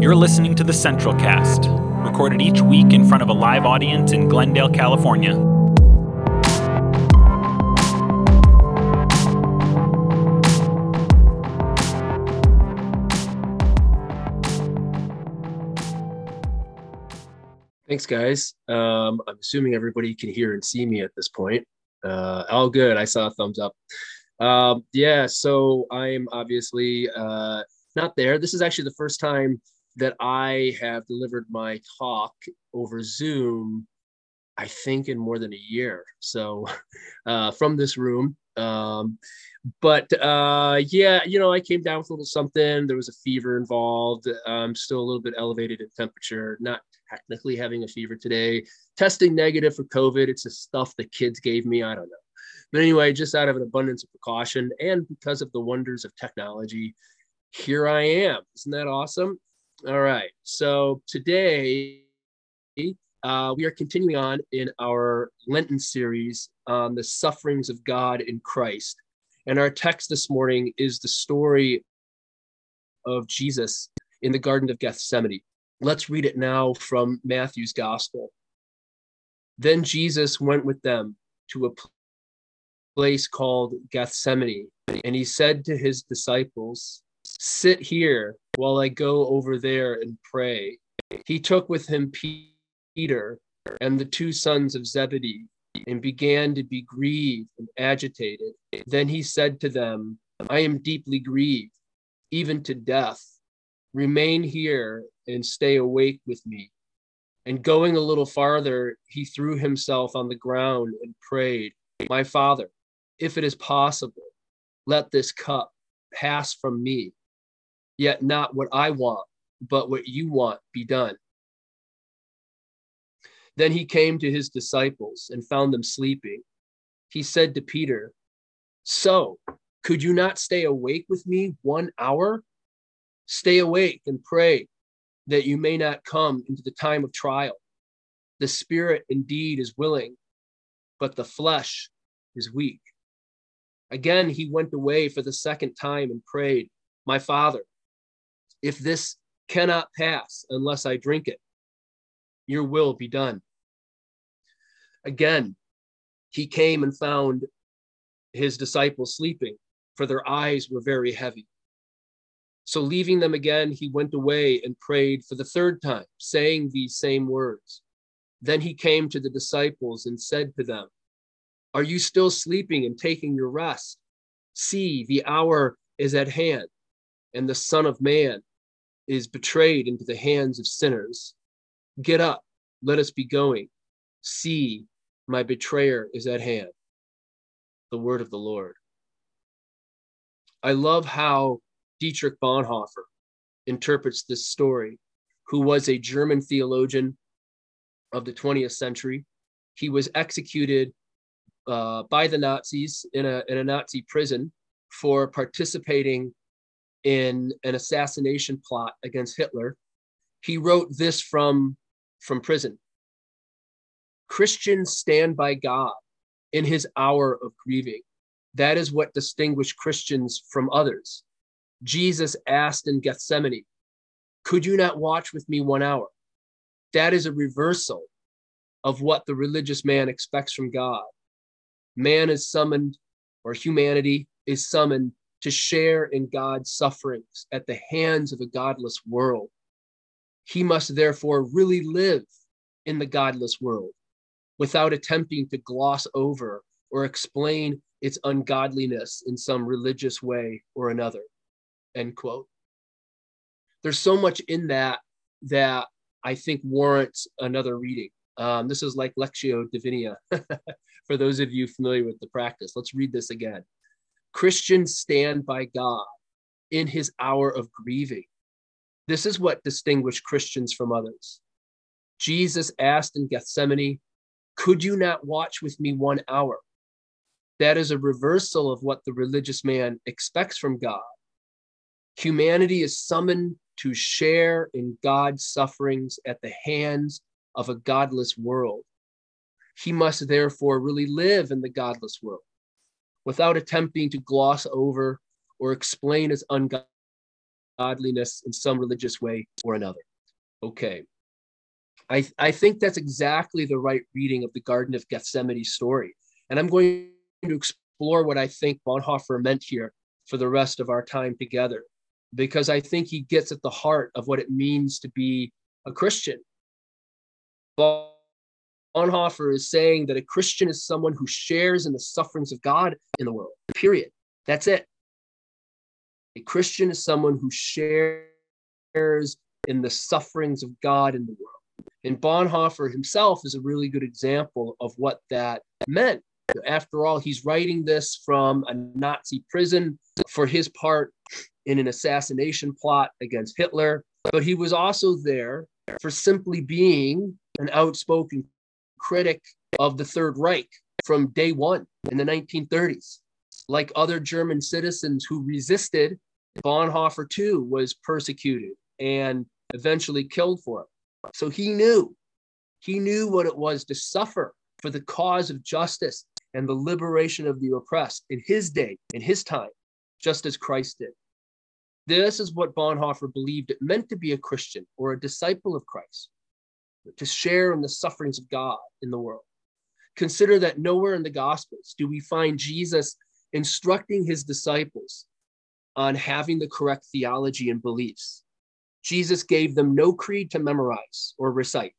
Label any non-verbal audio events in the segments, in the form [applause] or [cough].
You're listening to the Central Cast, recorded each week in front of a live audience in Glendale, California. Thanks, guys. Um, I'm assuming everybody can hear and see me at this point. Uh, all good. I saw a thumbs up. Um, yeah, so I'm obviously uh, not there. This is actually the first time that I have delivered my talk over Zoom, I think in more than a year. So [laughs] uh, from this room. Um, but uh, yeah, you know, I came down with a little something. There was a fever involved. I'm still a little bit elevated in temperature, not technically having a fever today. Testing negative for COVID. It's the stuff the kids gave me. I don't know. But anyway, just out of an abundance of precaution and because of the wonders of technology, here I am. Isn't that awesome? All right. So today, uh, we are continuing on in our Lenten series on the sufferings of God in Christ. And our text this morning is the story of Jesus in the Garden of Gethsemane. Let's read it now from Matthew's Gospel. Then Jesus went with them to a place called Gethsemane, and he said to his disciples, Sit here while I go over there and pray. He took with him Peter and the two sons of Zebedee and began to be grieved and agitated. Then he said to them, I am deeply grieved, even to death. Remain here and stay awake with me. And going a little farther, he threw himself on the ground and prayed, My Father, if it is possible, let this cup pass from me. Yet not what I want, but what you want be done. Then he came to his disciples and found them sleeping. He said to Peter, So, could you not stay awake with me one hour? Stay awake and pray that you may not come into the time of trial. The spirit indeed is willing, but the flesh is weak. Again, he went away for the second time and prayed, My Father, if this cannot pass unless I drink it, your will be done. Again, he came and found his disciples sleeping, for their eyes were very heavy. So, leaving them again, he went away and prayed for the third time, saying these same words. Then he came to the disciples and said to them, Are you still sleeping and taking your rest? See, the hour is at hand, and the Son of Man is betrayed into the hands of sinners. Get up, let us be going. See, my betrayer is at hand. The word of the Lord. I love how Dietrich Bonhoeffer interprets this story, who was a German theologian of the 20th century. He was executed uh, by the Nazis in a, in a Nazi prison for participating in an assassination plot against Hitler. He wrote this from, from prison Christians stand by God in his hour of grieving. That is what distinguished Christians from others. Jesus asked in Gethsemane, Could you not watch with me one hour? That is a reversal of what the religious man expects from God. Man is summoned, or humanity is summoned to share in God's sufferings at the hands of a godless world. He must therefore really live in the godless world without attempting to gloss over or explain its ungodliness in some religious way or another. End quote. There's so much in that that I think warrants another reading. Um, this is like Lectio Divina [laughs] for those of you familiar with the practice. Let's read this again. Christians stand by God in his hour of grieving. This is what distinguished Christians from others. Jesus asked in Gethsemane, Could you not watch with me one hour? That is a reversal of what the religious man expects from God. Humanity is summoned to share in God's sufferings at the hands of a godless world. He must therefore really live in the godless world without attempting to gloss over or explain its godliness in some religious way or another. Okay. I, I think that's exactly the right reading of the Garden of Gethsemane story. And I'm going to explore what I think Bonhoeffer meant here for the rest of our time together, because I think he gets at the heart of what it means to be a Christian. Bonhoeffer is saying that a Christian is someone who shares in the sufferings of God in the world, period. That's it. A Christian is someone who shares in the sufferings of God in the world. And Bonhoeffer himself is a really good example of what that meant. After all, he's writing this from a Nazi prison for his part in an assassination plot against Hitler, but he was also there for simply being an outspoken critic of the Third Reich from day one in the 1930s. Like other German citizens who resisted, Bonhoeffer too was persecuted and eventually killed for it. So he knew, he knew what it was to suffer for the cause of justice and the liberation of the oppressed in his day, in his time, just as Christ did. This is what Bonhoeffer believed it meant to be a Christian or a disciple of Christ, to share in the sufferings of God in the world. Consider that nowhere in the Gospels do we find Jesus instructing his disciples on having the correct theology and beliefs. Jesus gave them no creed to memorize or recite.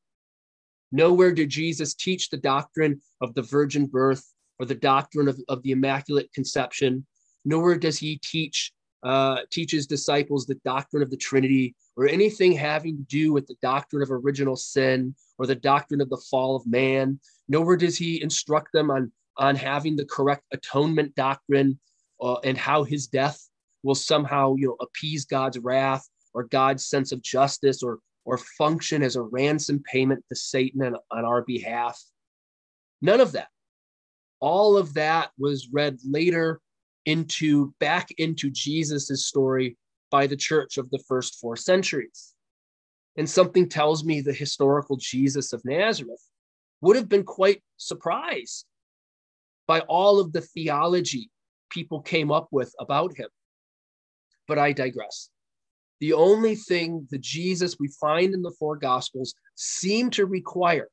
Nowhere did Jesus teach the doctrine of the virgin birth or the doctrine of, of the Immaculate Conception. Nowhere does he teach uh, teaches disciples the doctrine of the Trinity or anything having to do with the doctrine of original sin or the doctrine of the fall of man. Nowhere does he instruct them on, on having the correct atonement doctrine uh, and how his death will somehow you know appease God's wrath or God's sense of justice or or function as a ransom payment to Satan on, on our behalf. None of that. All of that was read later into back into Jesus's story by the church of the first four centuries. And something tells me the historical Jesus of Nazareth would have been quite surprised by all of the theology people came up with about him. But I digress. The only thing the Jesus we find in the four Gospels seem to require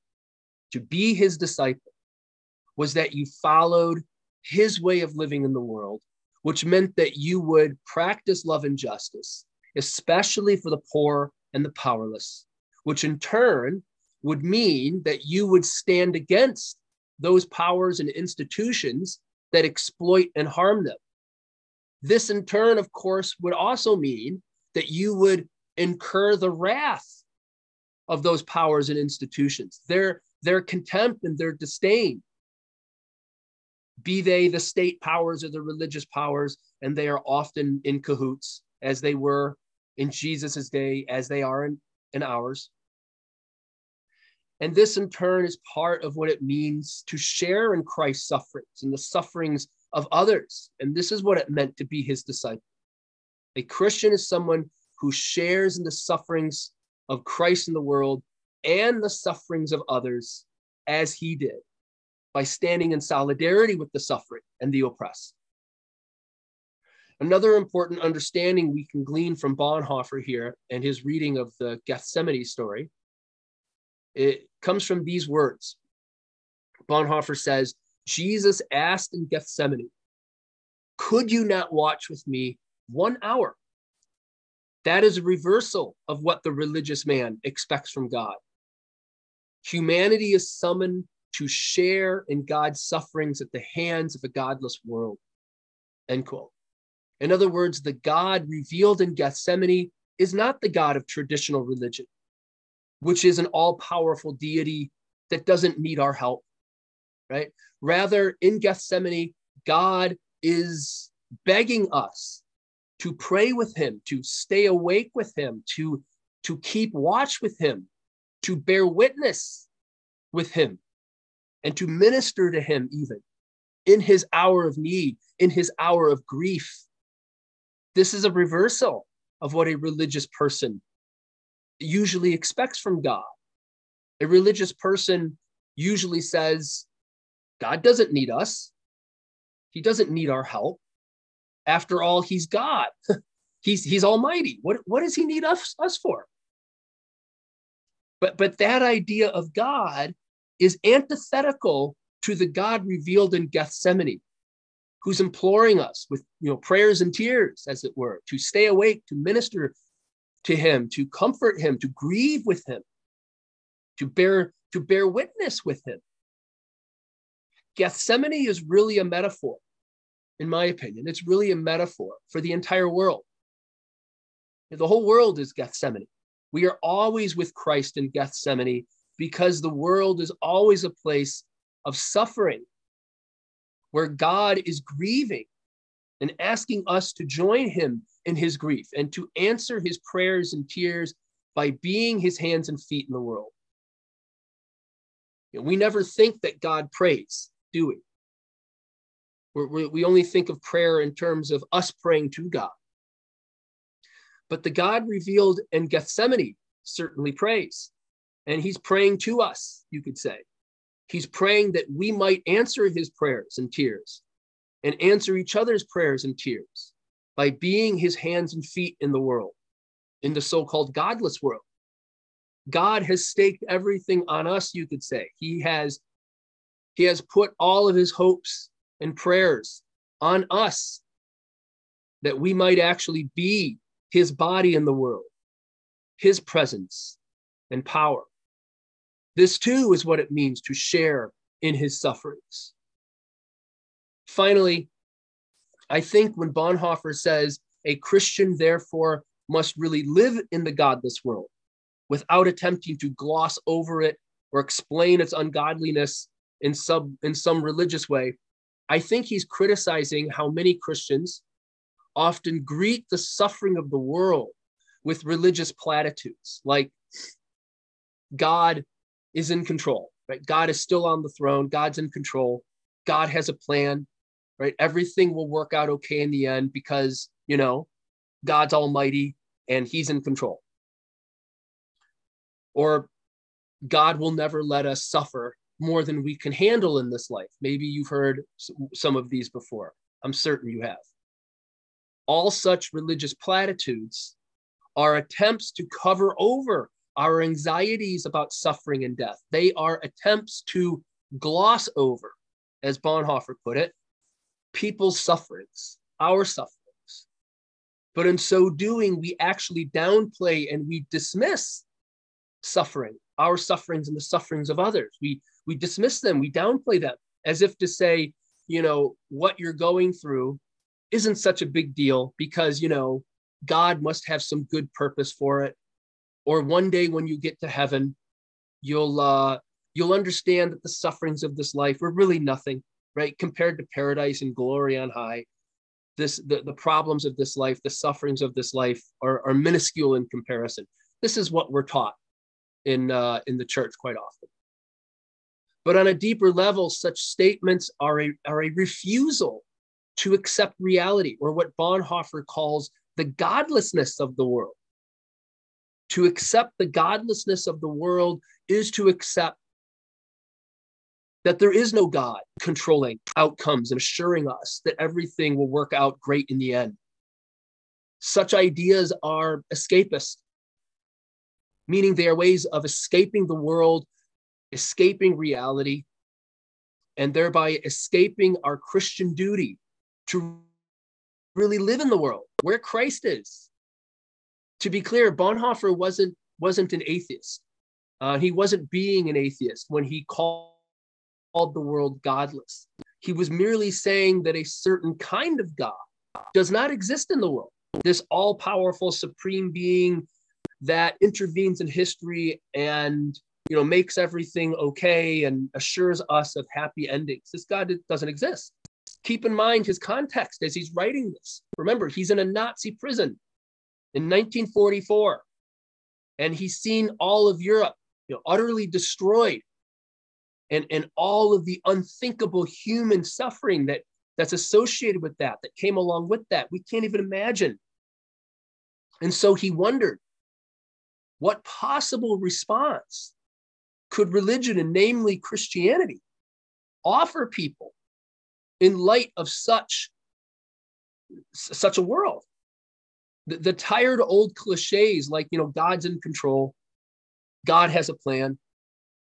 to be his disciple was that you followed his way of living in the world, which meant that you would practice love and justice, especially for the poor and the powerless, which in turn would mean that you would stand against those powers and institutions that exploit and harm them. This, in turn, of course, would also mean that you would incur the wrath of those powers and institutions, their, their contempt and their disdain. Be they the state powers or the religious powers, and they are often in cahoots, as they were in Jesus's day, as they are in, in ours. And this, in turn, is part of what it means to share in Christ's sufferings and the sufferings of others. And this is what it meant to be his disciple. A Christian is someone who shares in the sufferings of Christ in the world and the sufferings of others as he did by standing in solidarity with the suffering and the oppressed. Another important understanding we can glean from Bonhoeffer here and his reading of the Gethsemane story it comes from these words. Bonhoeffer says, Jesus asked in Gethsemane, Could you not watch with me one hour? That is a reversal of what the religious man expects from God. Humanity is summoned to share in God's sufferings at the hands of a godless world. End quote. In other words, the God revealed in Gethsemane is not the God of traditional religion which is an all powerful deity that doesn't need our help, right? Rather, in Gethsemane, God is begging us to pray with him, to stay awake with him, to, to keep watch with him, to bear witness with him, and to minister to him even in his hour of need, in his hour of grief. This is a reversal of what a religious person usually expects from God. A religious person usually says, God doesn't need us. He doesn't need our help. After all, he's God. [laughs] He's he's almighty. What, what does he need us, us for? But but that idea of God is antithetical to the God revealed in Gethsemane, who's imploring us with you know prayers and tears, as it were, to stay awake, to minister to him, to comfort him, to grieve with him, to bear to bear witness with him. Gethsemane is really a metaphor, in my opinion. It's really a metaphor for the entire world. The whole world is Gethsemane. We are always with Christ in Gethsemane because the world is always a place of suffering where God is grieving and asking us to join him in his grief and to answer his prayers and tears by being his hands and feet in the world. we never think that God prays, do we? We're, we only think of prayer in terms of us praying to God. But the God revealed in Gethsemane certainly prays. And he's praying to us, you could say. He's praying that we might answer his prayers and tears and answer each other's prayers and tears by being his hands and feet in the world, in the so called godless world. God has staked everything on us, you could say. He has, he has put all of his hopes and prayers on us that we might actually be his body in the world, his presence and power. This too is what it means to share in his sufferings. Finally, I think when Bonhoeffer says a Christian, therefore, must really live in the godless world without attempting to gloss over it or explain its ungodliness in some, in some religious way, I think he's criticizing how many Christians often greet the suffering of the world with religious platitudes like God is in control, right? God is still on the throne. God's in control. God has a plan, right? Everything will work out okay in the end because, you know, God's almighty and he's in control. Or God will never let us suffer more than we can handle in this life. Maybe you've heard some of these before. I'm certain you have. All such religious platitudes are attempts to cover over our anxieties about suffering and death. They are attempts to gloss over, as Bonhoeffer put it, people's sufferings, our sufferings. But in so doing, we actually downplay and we dismiss suffering, our sufferings and the sufferings of others. We, we dismiss them, we downplay them as if to say, you know, what you're going through isn't such a big deal because, you know, God must have some good purpose for it or one day when you get to heaven you'll uh, you'll understand that the sufferings of this life were really nothing right? Compared to paradise and glory on high this the, the problems of this life the sufferings of this life are, are minuscule in comparison. This is what we're taught in uh, in the church quite often. But on a deeper level such statements are a, are a refusal to accept reality or what bonhoeffer calls the godlessness of the world to accept the godlessness of the world is to accept that there is no God controlling outcomes and assuring us that everything will work out great in the end. Such ideas are escapist, meaning they are ways of escaping the world, escaping reality, and thereby escaping our Christian duty to really live in the world where Christ is, to be clear, Bonhoeffer wasn't wasn't an atheist. Uh, he wasn't being an atheist when he called, called the world godless. He was merely saying that a certain kind of God does not exist in the world. This all powerful supreme being that intervenes in history and you know makes everything okay and assures us of happy endings. This God doesn't exist. Keep in mind his context as he's writing this. Remember, he's in a Nazi prison in 1944, and he's seen all of Europe you know, utterly destroyed, and, and all of the unthinkable human suffering that, that's associated with that, that came along with that. We can't even imagine. And so he wondered what possible response could religion, and namely Christianity, offer people in light of such such a world The, the tired old cliches like, you know, God's in control, God has a plan.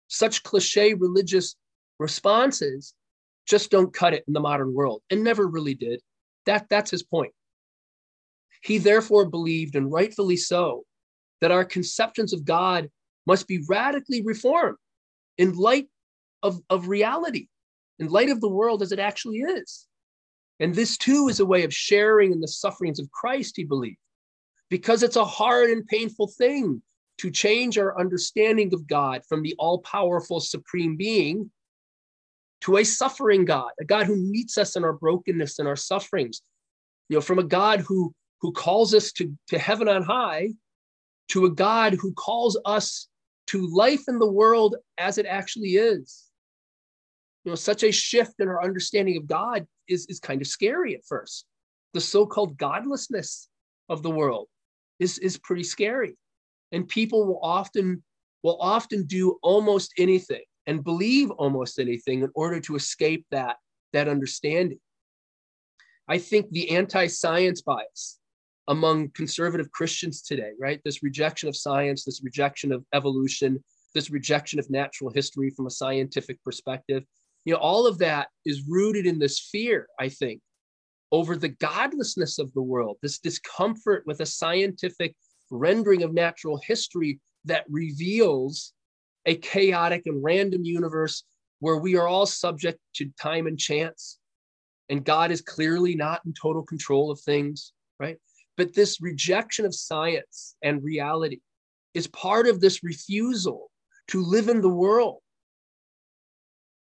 Such cliche religious responses just don't cut it in the modern world and never really did. That, that's his point. He therefore believed, and rightfully so, that our conceptions of God must be radically reformed in light of, of reality, in light of the world as it actually is. And this too is a way of sharing in the sufferings of Christ, he believed, because it's a hard and painful thing to change our understanding of God from the all powerful supreme being to a suffering God, a God who meets us in our brokenness and our sufferings, you know, from a God who, who calls us to, to heaven on high to a God who calls us to life in the world as it actually is. You know, such a shift in our understanding of God is, is kind of scary at first. The so-called godlessness of the world is, is pretty scary. And people will often will often do almost anything and believe almost anything in order to escape that, that understanding. I think the anti-science bias among conservative Christians today, right? This rejection of science, this rejection of evolution, this rejection of natural history from a scientific perspective, you know, all of that is rooted in this fear, I think, over the godlessness of the world, this discomfort with a scientific rendering of natural history that reveals a chaotic and random universe where we are all subject to time and chance. And God is clearly not in total control of things, right? But this rejection of science and reality is part of this refusal to live in the world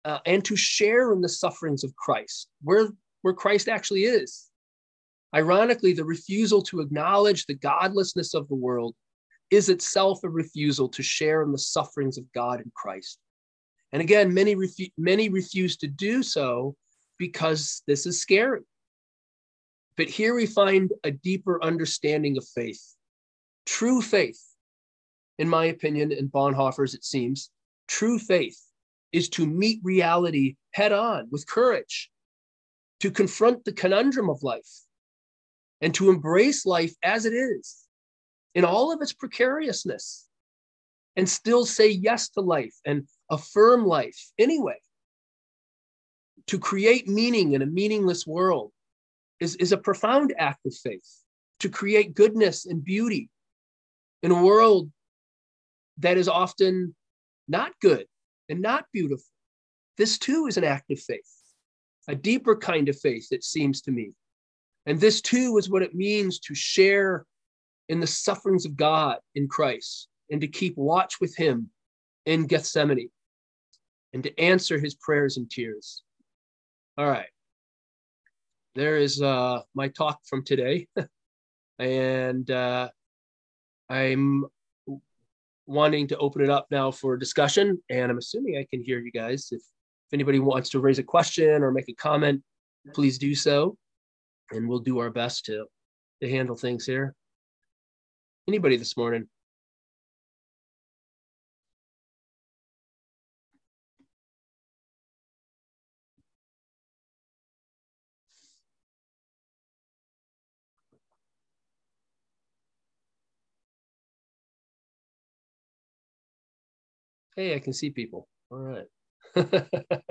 uh, and to share in the sufferings of Christ, where, where Christ actually is. Ironically, the refusal to acknowledge the godlessness of the world is itself a refusal to share in the sufferings of God in Christ. And again, many, refu- many refuse to do so because this is scary. But here we find a deeper understanding of faith. True faith, in my opinion, and Bonhoeffer's, it seems, true faith is to meet reality head on with courage, to confront the conundrum of life, and to embrace life as it is in all of its precariousness and still say yes to life and affirm life anyway. To create meaning in a meaningless world is, is a profound act of faith. To create goodness and beauty in a world that is often not good and not beautiful. This too is an act of faith, a deeper kind of faith, it seems to me. And this too is what it means to share in the sufferings of God in Christ and to keep watch with him in Gethsemane and to answer his prayers and tears. All right. There is uh, my talk from today. [laughs] and uh, I'm wanting to open it up now for discussion. And I'm assuming I can hear you guys. If, if anybody wants to raise a question or make a comment, please do so. And we'll do our best to, to handle things here. Anybody this morning? Hey, I can see people. All right. [laughs]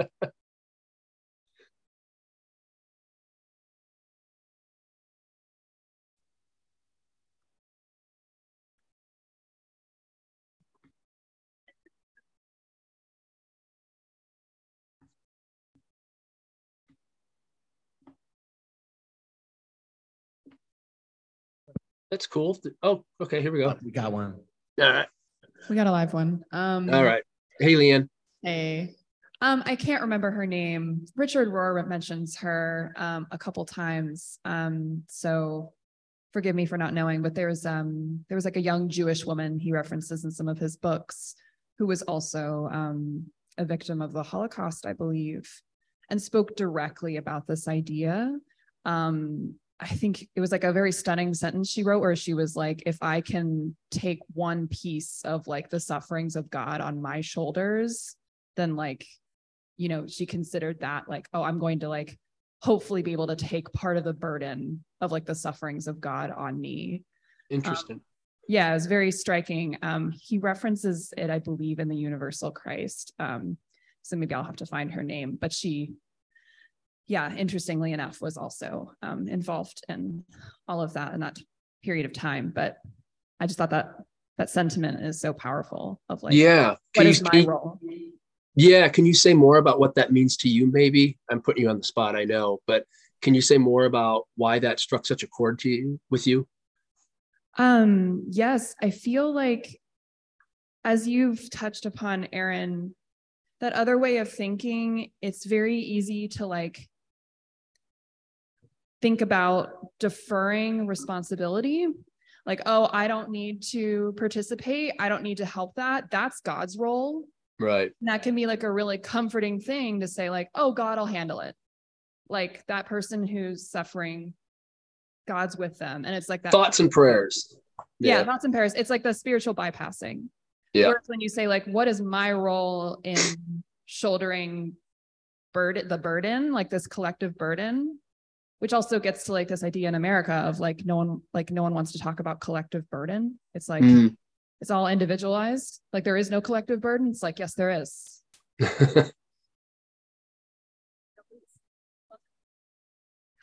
That's cool. Oh, okay. Here we go. We got one. All right. We got a live one. Um, All right. Hey, Leanne. Hey. Um, I can't remember her name. Richard Rohr mentions her um, a couple times. Um, so forgive me for not knowing, but there was um, there was like a young Jewish woman he references in some of his books who was also um, a victim of the Holocaust, I believe, and spoke directly about this idea. Um, I think it was like a very stunning sentence she wrote where she was like, if I can take one piece of like the sufferings of God on my shoulders, then like, you know, she considered that like, oh, I'm going to like hopefully be able to take part of the burden of like the sufferings of God on me. Interesting. Yeah, it was very striking. Um, he references it, I believe, in the Universal Christ. Um, so maybe I'll have to find her name, but she, yeah, interestingly enough, was also um, involved in all of that in that period of time. But I just thought that that sentiment is so powerful of like, yeah. what you, my role? Yeah. Can you say more about what that means to you? Maybe I'm putting you on the spot. I know, but can you say more about why that struck such a chord to you with you? Um, yes, I feel like as you've touched upon, Aaron, that other way of thinking, it's very easy to like think about deferring responsibility. Like, oh, I don't need to participate. I don't need to help that. That's God's role. Right. And that can be like a really comforting thing to say, like, oh, God I'll handle it. Like that person who's suffering, God's with them. And it's like that Thoughts and prayers. yeah, thoughts and prayers. It's like the spiritual bypassing. Yeah. Whereas when you say like, what is my role in shouldering burden, the burden, like this collective burden, which also gets to like this idea in America of like no one, like no one wants to talk about collective burden. It's like Mm. It's all individualized. Like there is no collective burden. It's like yes, there is. [laughs]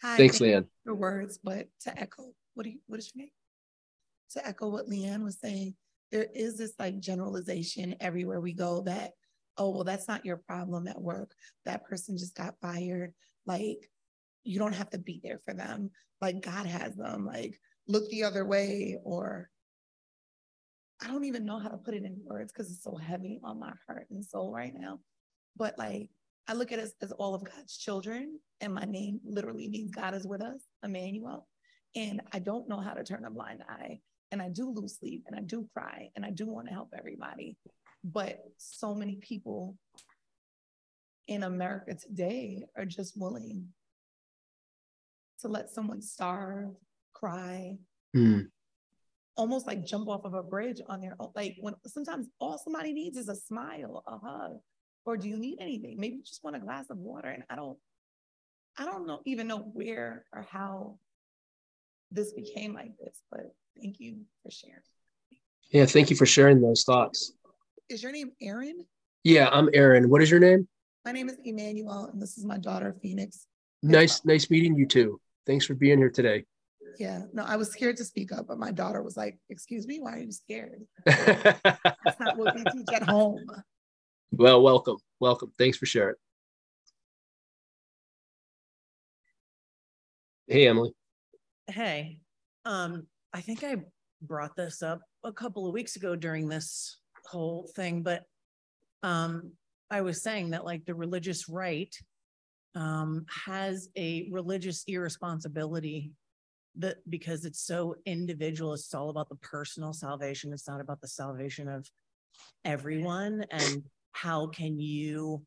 Hi, Thanks, thank Leanne. for words, but to echo, what do you, what is your name? To echo what Leanne was saying, there is this like generalization everywhere we go that, oh, well, that's not your problem at work. That person just got fired. Like, you don't have to be there for them. Like, God has them. Like, look the other way. Or I don't even know how to put it in words because it's so heavy on my heart and soul right now. But like, I look at us as all of God's children, and my name literally means God is with us, Emmanuel. And I don't know how to turn a blind eye. And I do lose sleep and I do cry and I do want to help everybody. But so many people in America today are just willing to let someone starve, cry, Mm. Almost like jump off of a bridge on their own. Like when sometimes all somebody needs is a smile, a hug, or do you need anything? Maybe you just want a glass of water. And I don't, I don't know even know where or how this became like this, but thank you for sharing. Yeah. Thank you for sharing those thoughts. Is your name Aaron? Yeah. I'm Aaron. What is your name? My name is Emmanuel, and this is my daughter Phoenix. Nice, nice meeting you too. Thanks for being here today. Yeah, no, I was scared to speak up, but my daughter was like, "Excuse me, why are you scared? That's not what we [laughs] teach at home." well, welcome. Welcome. Thanks for sharing. Hey, Emily. Hey, um, I think I brought this up a couple of weeks ago during this whole thing, but um, I was saying that like the religious right um, has a religious irresponsibility that because it's so individual, it's all about the personal salvation. It's not about the salvation of everyone. And how can you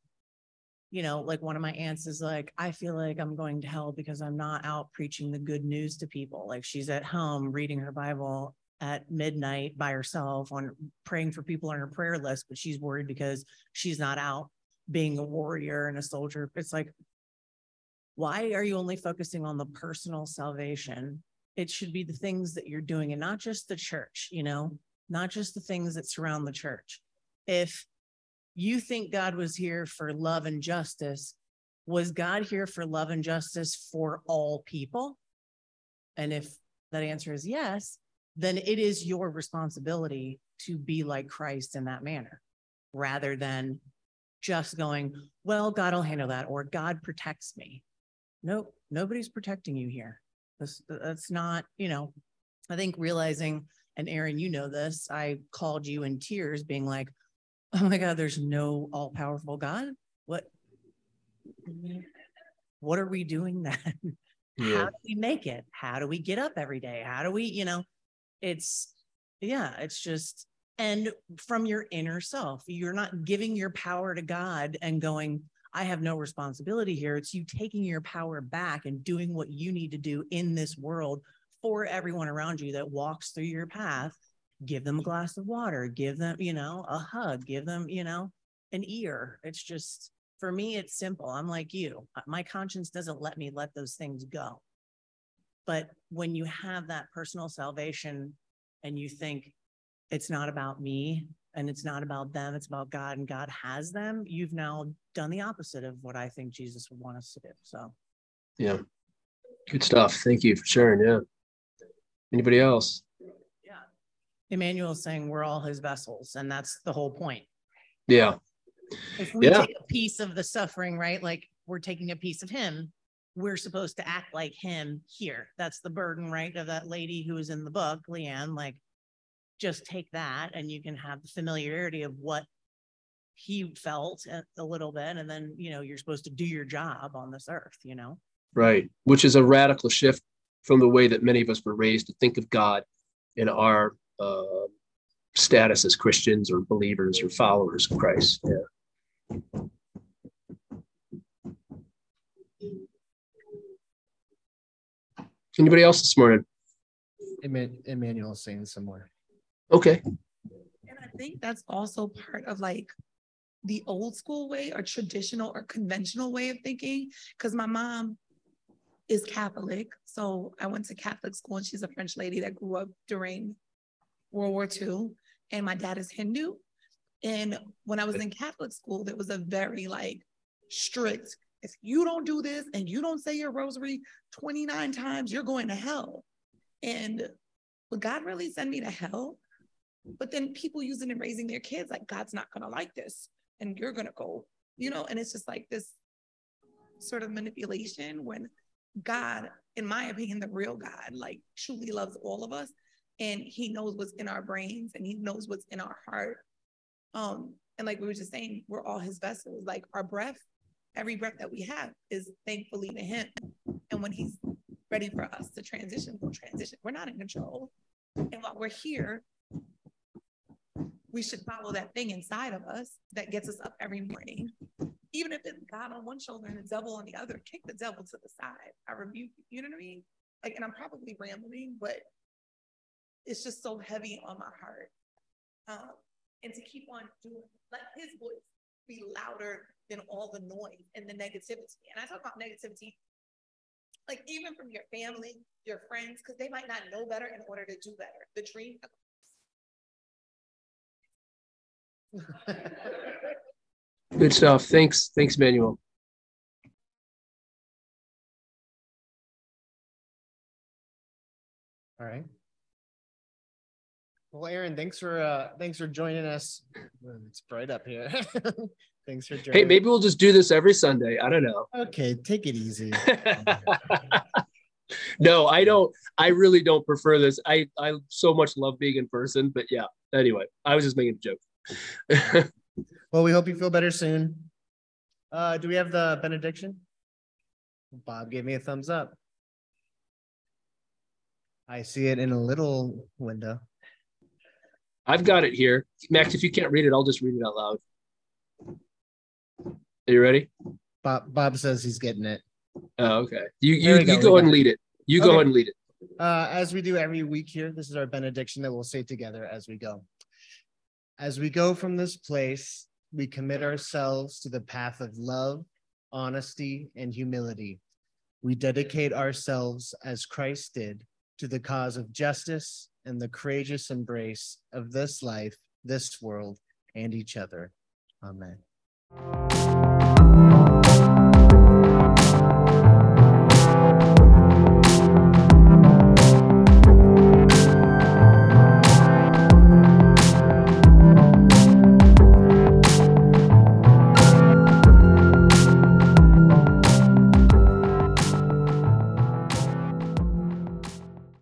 you know, like one of my aunts is like, I feel like I'm going to hell because I'm not out preaching the good news to people. Like she's at home reading her Bible at midnight by herself on praying for people on her prayer list, but she's worried because she's not out being a warrior and a soldier. It's like, why are you only focusing on the personal salvation? It should be the things that you're doing and not just the church, you know, not just the things that surround the church. If you think God was here for love and justice, was God here for love and justice for all people? And if that answer is yes, then it is your responsibility to be like Christ in that manner rather than just going, well, God will handle that or God protects me. Nope, nobody's protecting you here. That's, that's not, you know, I think realizing, and Aaron, you know this, I called you in tears being like, oh my God, there's no all powerful God. What? What are we doing then? [laughs] How do we make it? How do we get up every day? How do we, you know, it's, yeah, it's just, and from your inner self, you're not giving your power to God and going, I have no responsibility here. It's you taking your power back and doing what you need to do in this world for everyone around you that walks through your path give them a glass of water, give them, you know, a hug, give them, you know, an ear. It's just, for me, it's simple. I'm like you. Uh, My conscience doesn't let me let those things go. But when you have that personal salvation and you think it's not about me and it's not about them, it's about God and God has them, you've now done the opposite of what I think Jesus would want us to do. So Yeah. Good stuff. Thank you for sharing. Yeah. Anybody else? yeah. Emmanuel's saying we're all his vessels, and that's the whole point. Yeah. If we Yeah. take a piece of the suffering, right? Like we're taking a piece of him, we're supposed to act like him here. That's the burden, right? Of that lady who was in the book, Leanne. Like, just take that and you can have the familiarity of what he felt a, a little bit. And then, you know, you're supposed to do your job on this earth, you know? Right. Which is a radical shift from the way that many of us were raised to think of God in our uh, status as Christians or believers or followers of Christ. Yeah. Anybody else this morning? Eman- Emmanuel saying somewhere. Okay. And I think that's also part of like the old school way or traditional or conventional way of thinking. Cause my mom is Catholic. So I went to Catholic school and she's a French lady that grew up during World War II. And my dad is Hindu. And when I was in Catholic school, there was a very like strict, if you don't do this and you don't say your rosary 29 times, you're going to hell. And would God really send me to hell? But then people using and raising their kids like God's not gonna like this, and you're gonna go, you know, and it's just like this sort of manipulation when God, in my opinion, the real God, like truly loves all of us, and He knows what's in our brains and He knows what's in our heart. Um, and like we were just saying, we're all His vessels. Like our breath, every breath that we have is thankfully to Him. And when He's ready for us to transition, we'll transition. We're not in control. And while we're here, we should follow that thing inside of us that gets us up every morning. Even if it's God on one shoulder and the devil on the other, kick the devil to the side. I rebuke you. You know what I mean? Like, and I'm probably rambling, but it's just so heavy on my heart. Um, and to keep on doing, let his voice be louder than all the noise and the negativity. And I talk about negativity, like even from your family, your friends, because they might not know better in order to do better. The dream Good stuff. Thanks. Thanks, Manuel. All right. Well, Aaron, thanks for uh thanks for joining us. It's bright up here. [laughs] thanks for joining. Hey, maybe we'll just do this every Sunday. I don't know. Okay, take it easy. [laughs] no, I don't. I really don't prefer this. I I so much love being in person, but yeah. Anyway, I was just making a joke. [laughs] well, we hope you feel better soon. Uh, do we have the benediction? Bob gave me a thumbs up. I see it in a little window. I've got it here. Max, if you can't read it, I'll just read it out loud. Are you ready? Bob Bob says he's getting it. Oh, okay. You you, go, you go ahead and lead it. You go Okay. ahead and lead it. Uh, as we do every week here, this is our benediction that we'll say together as we go. As we go from this place, we commit ourselves to the path of love, honesty, and humility. We dedicate ourselves, as Christ did, to the cause of justice and the courageous embrace of this life, this world, and each other. Amen.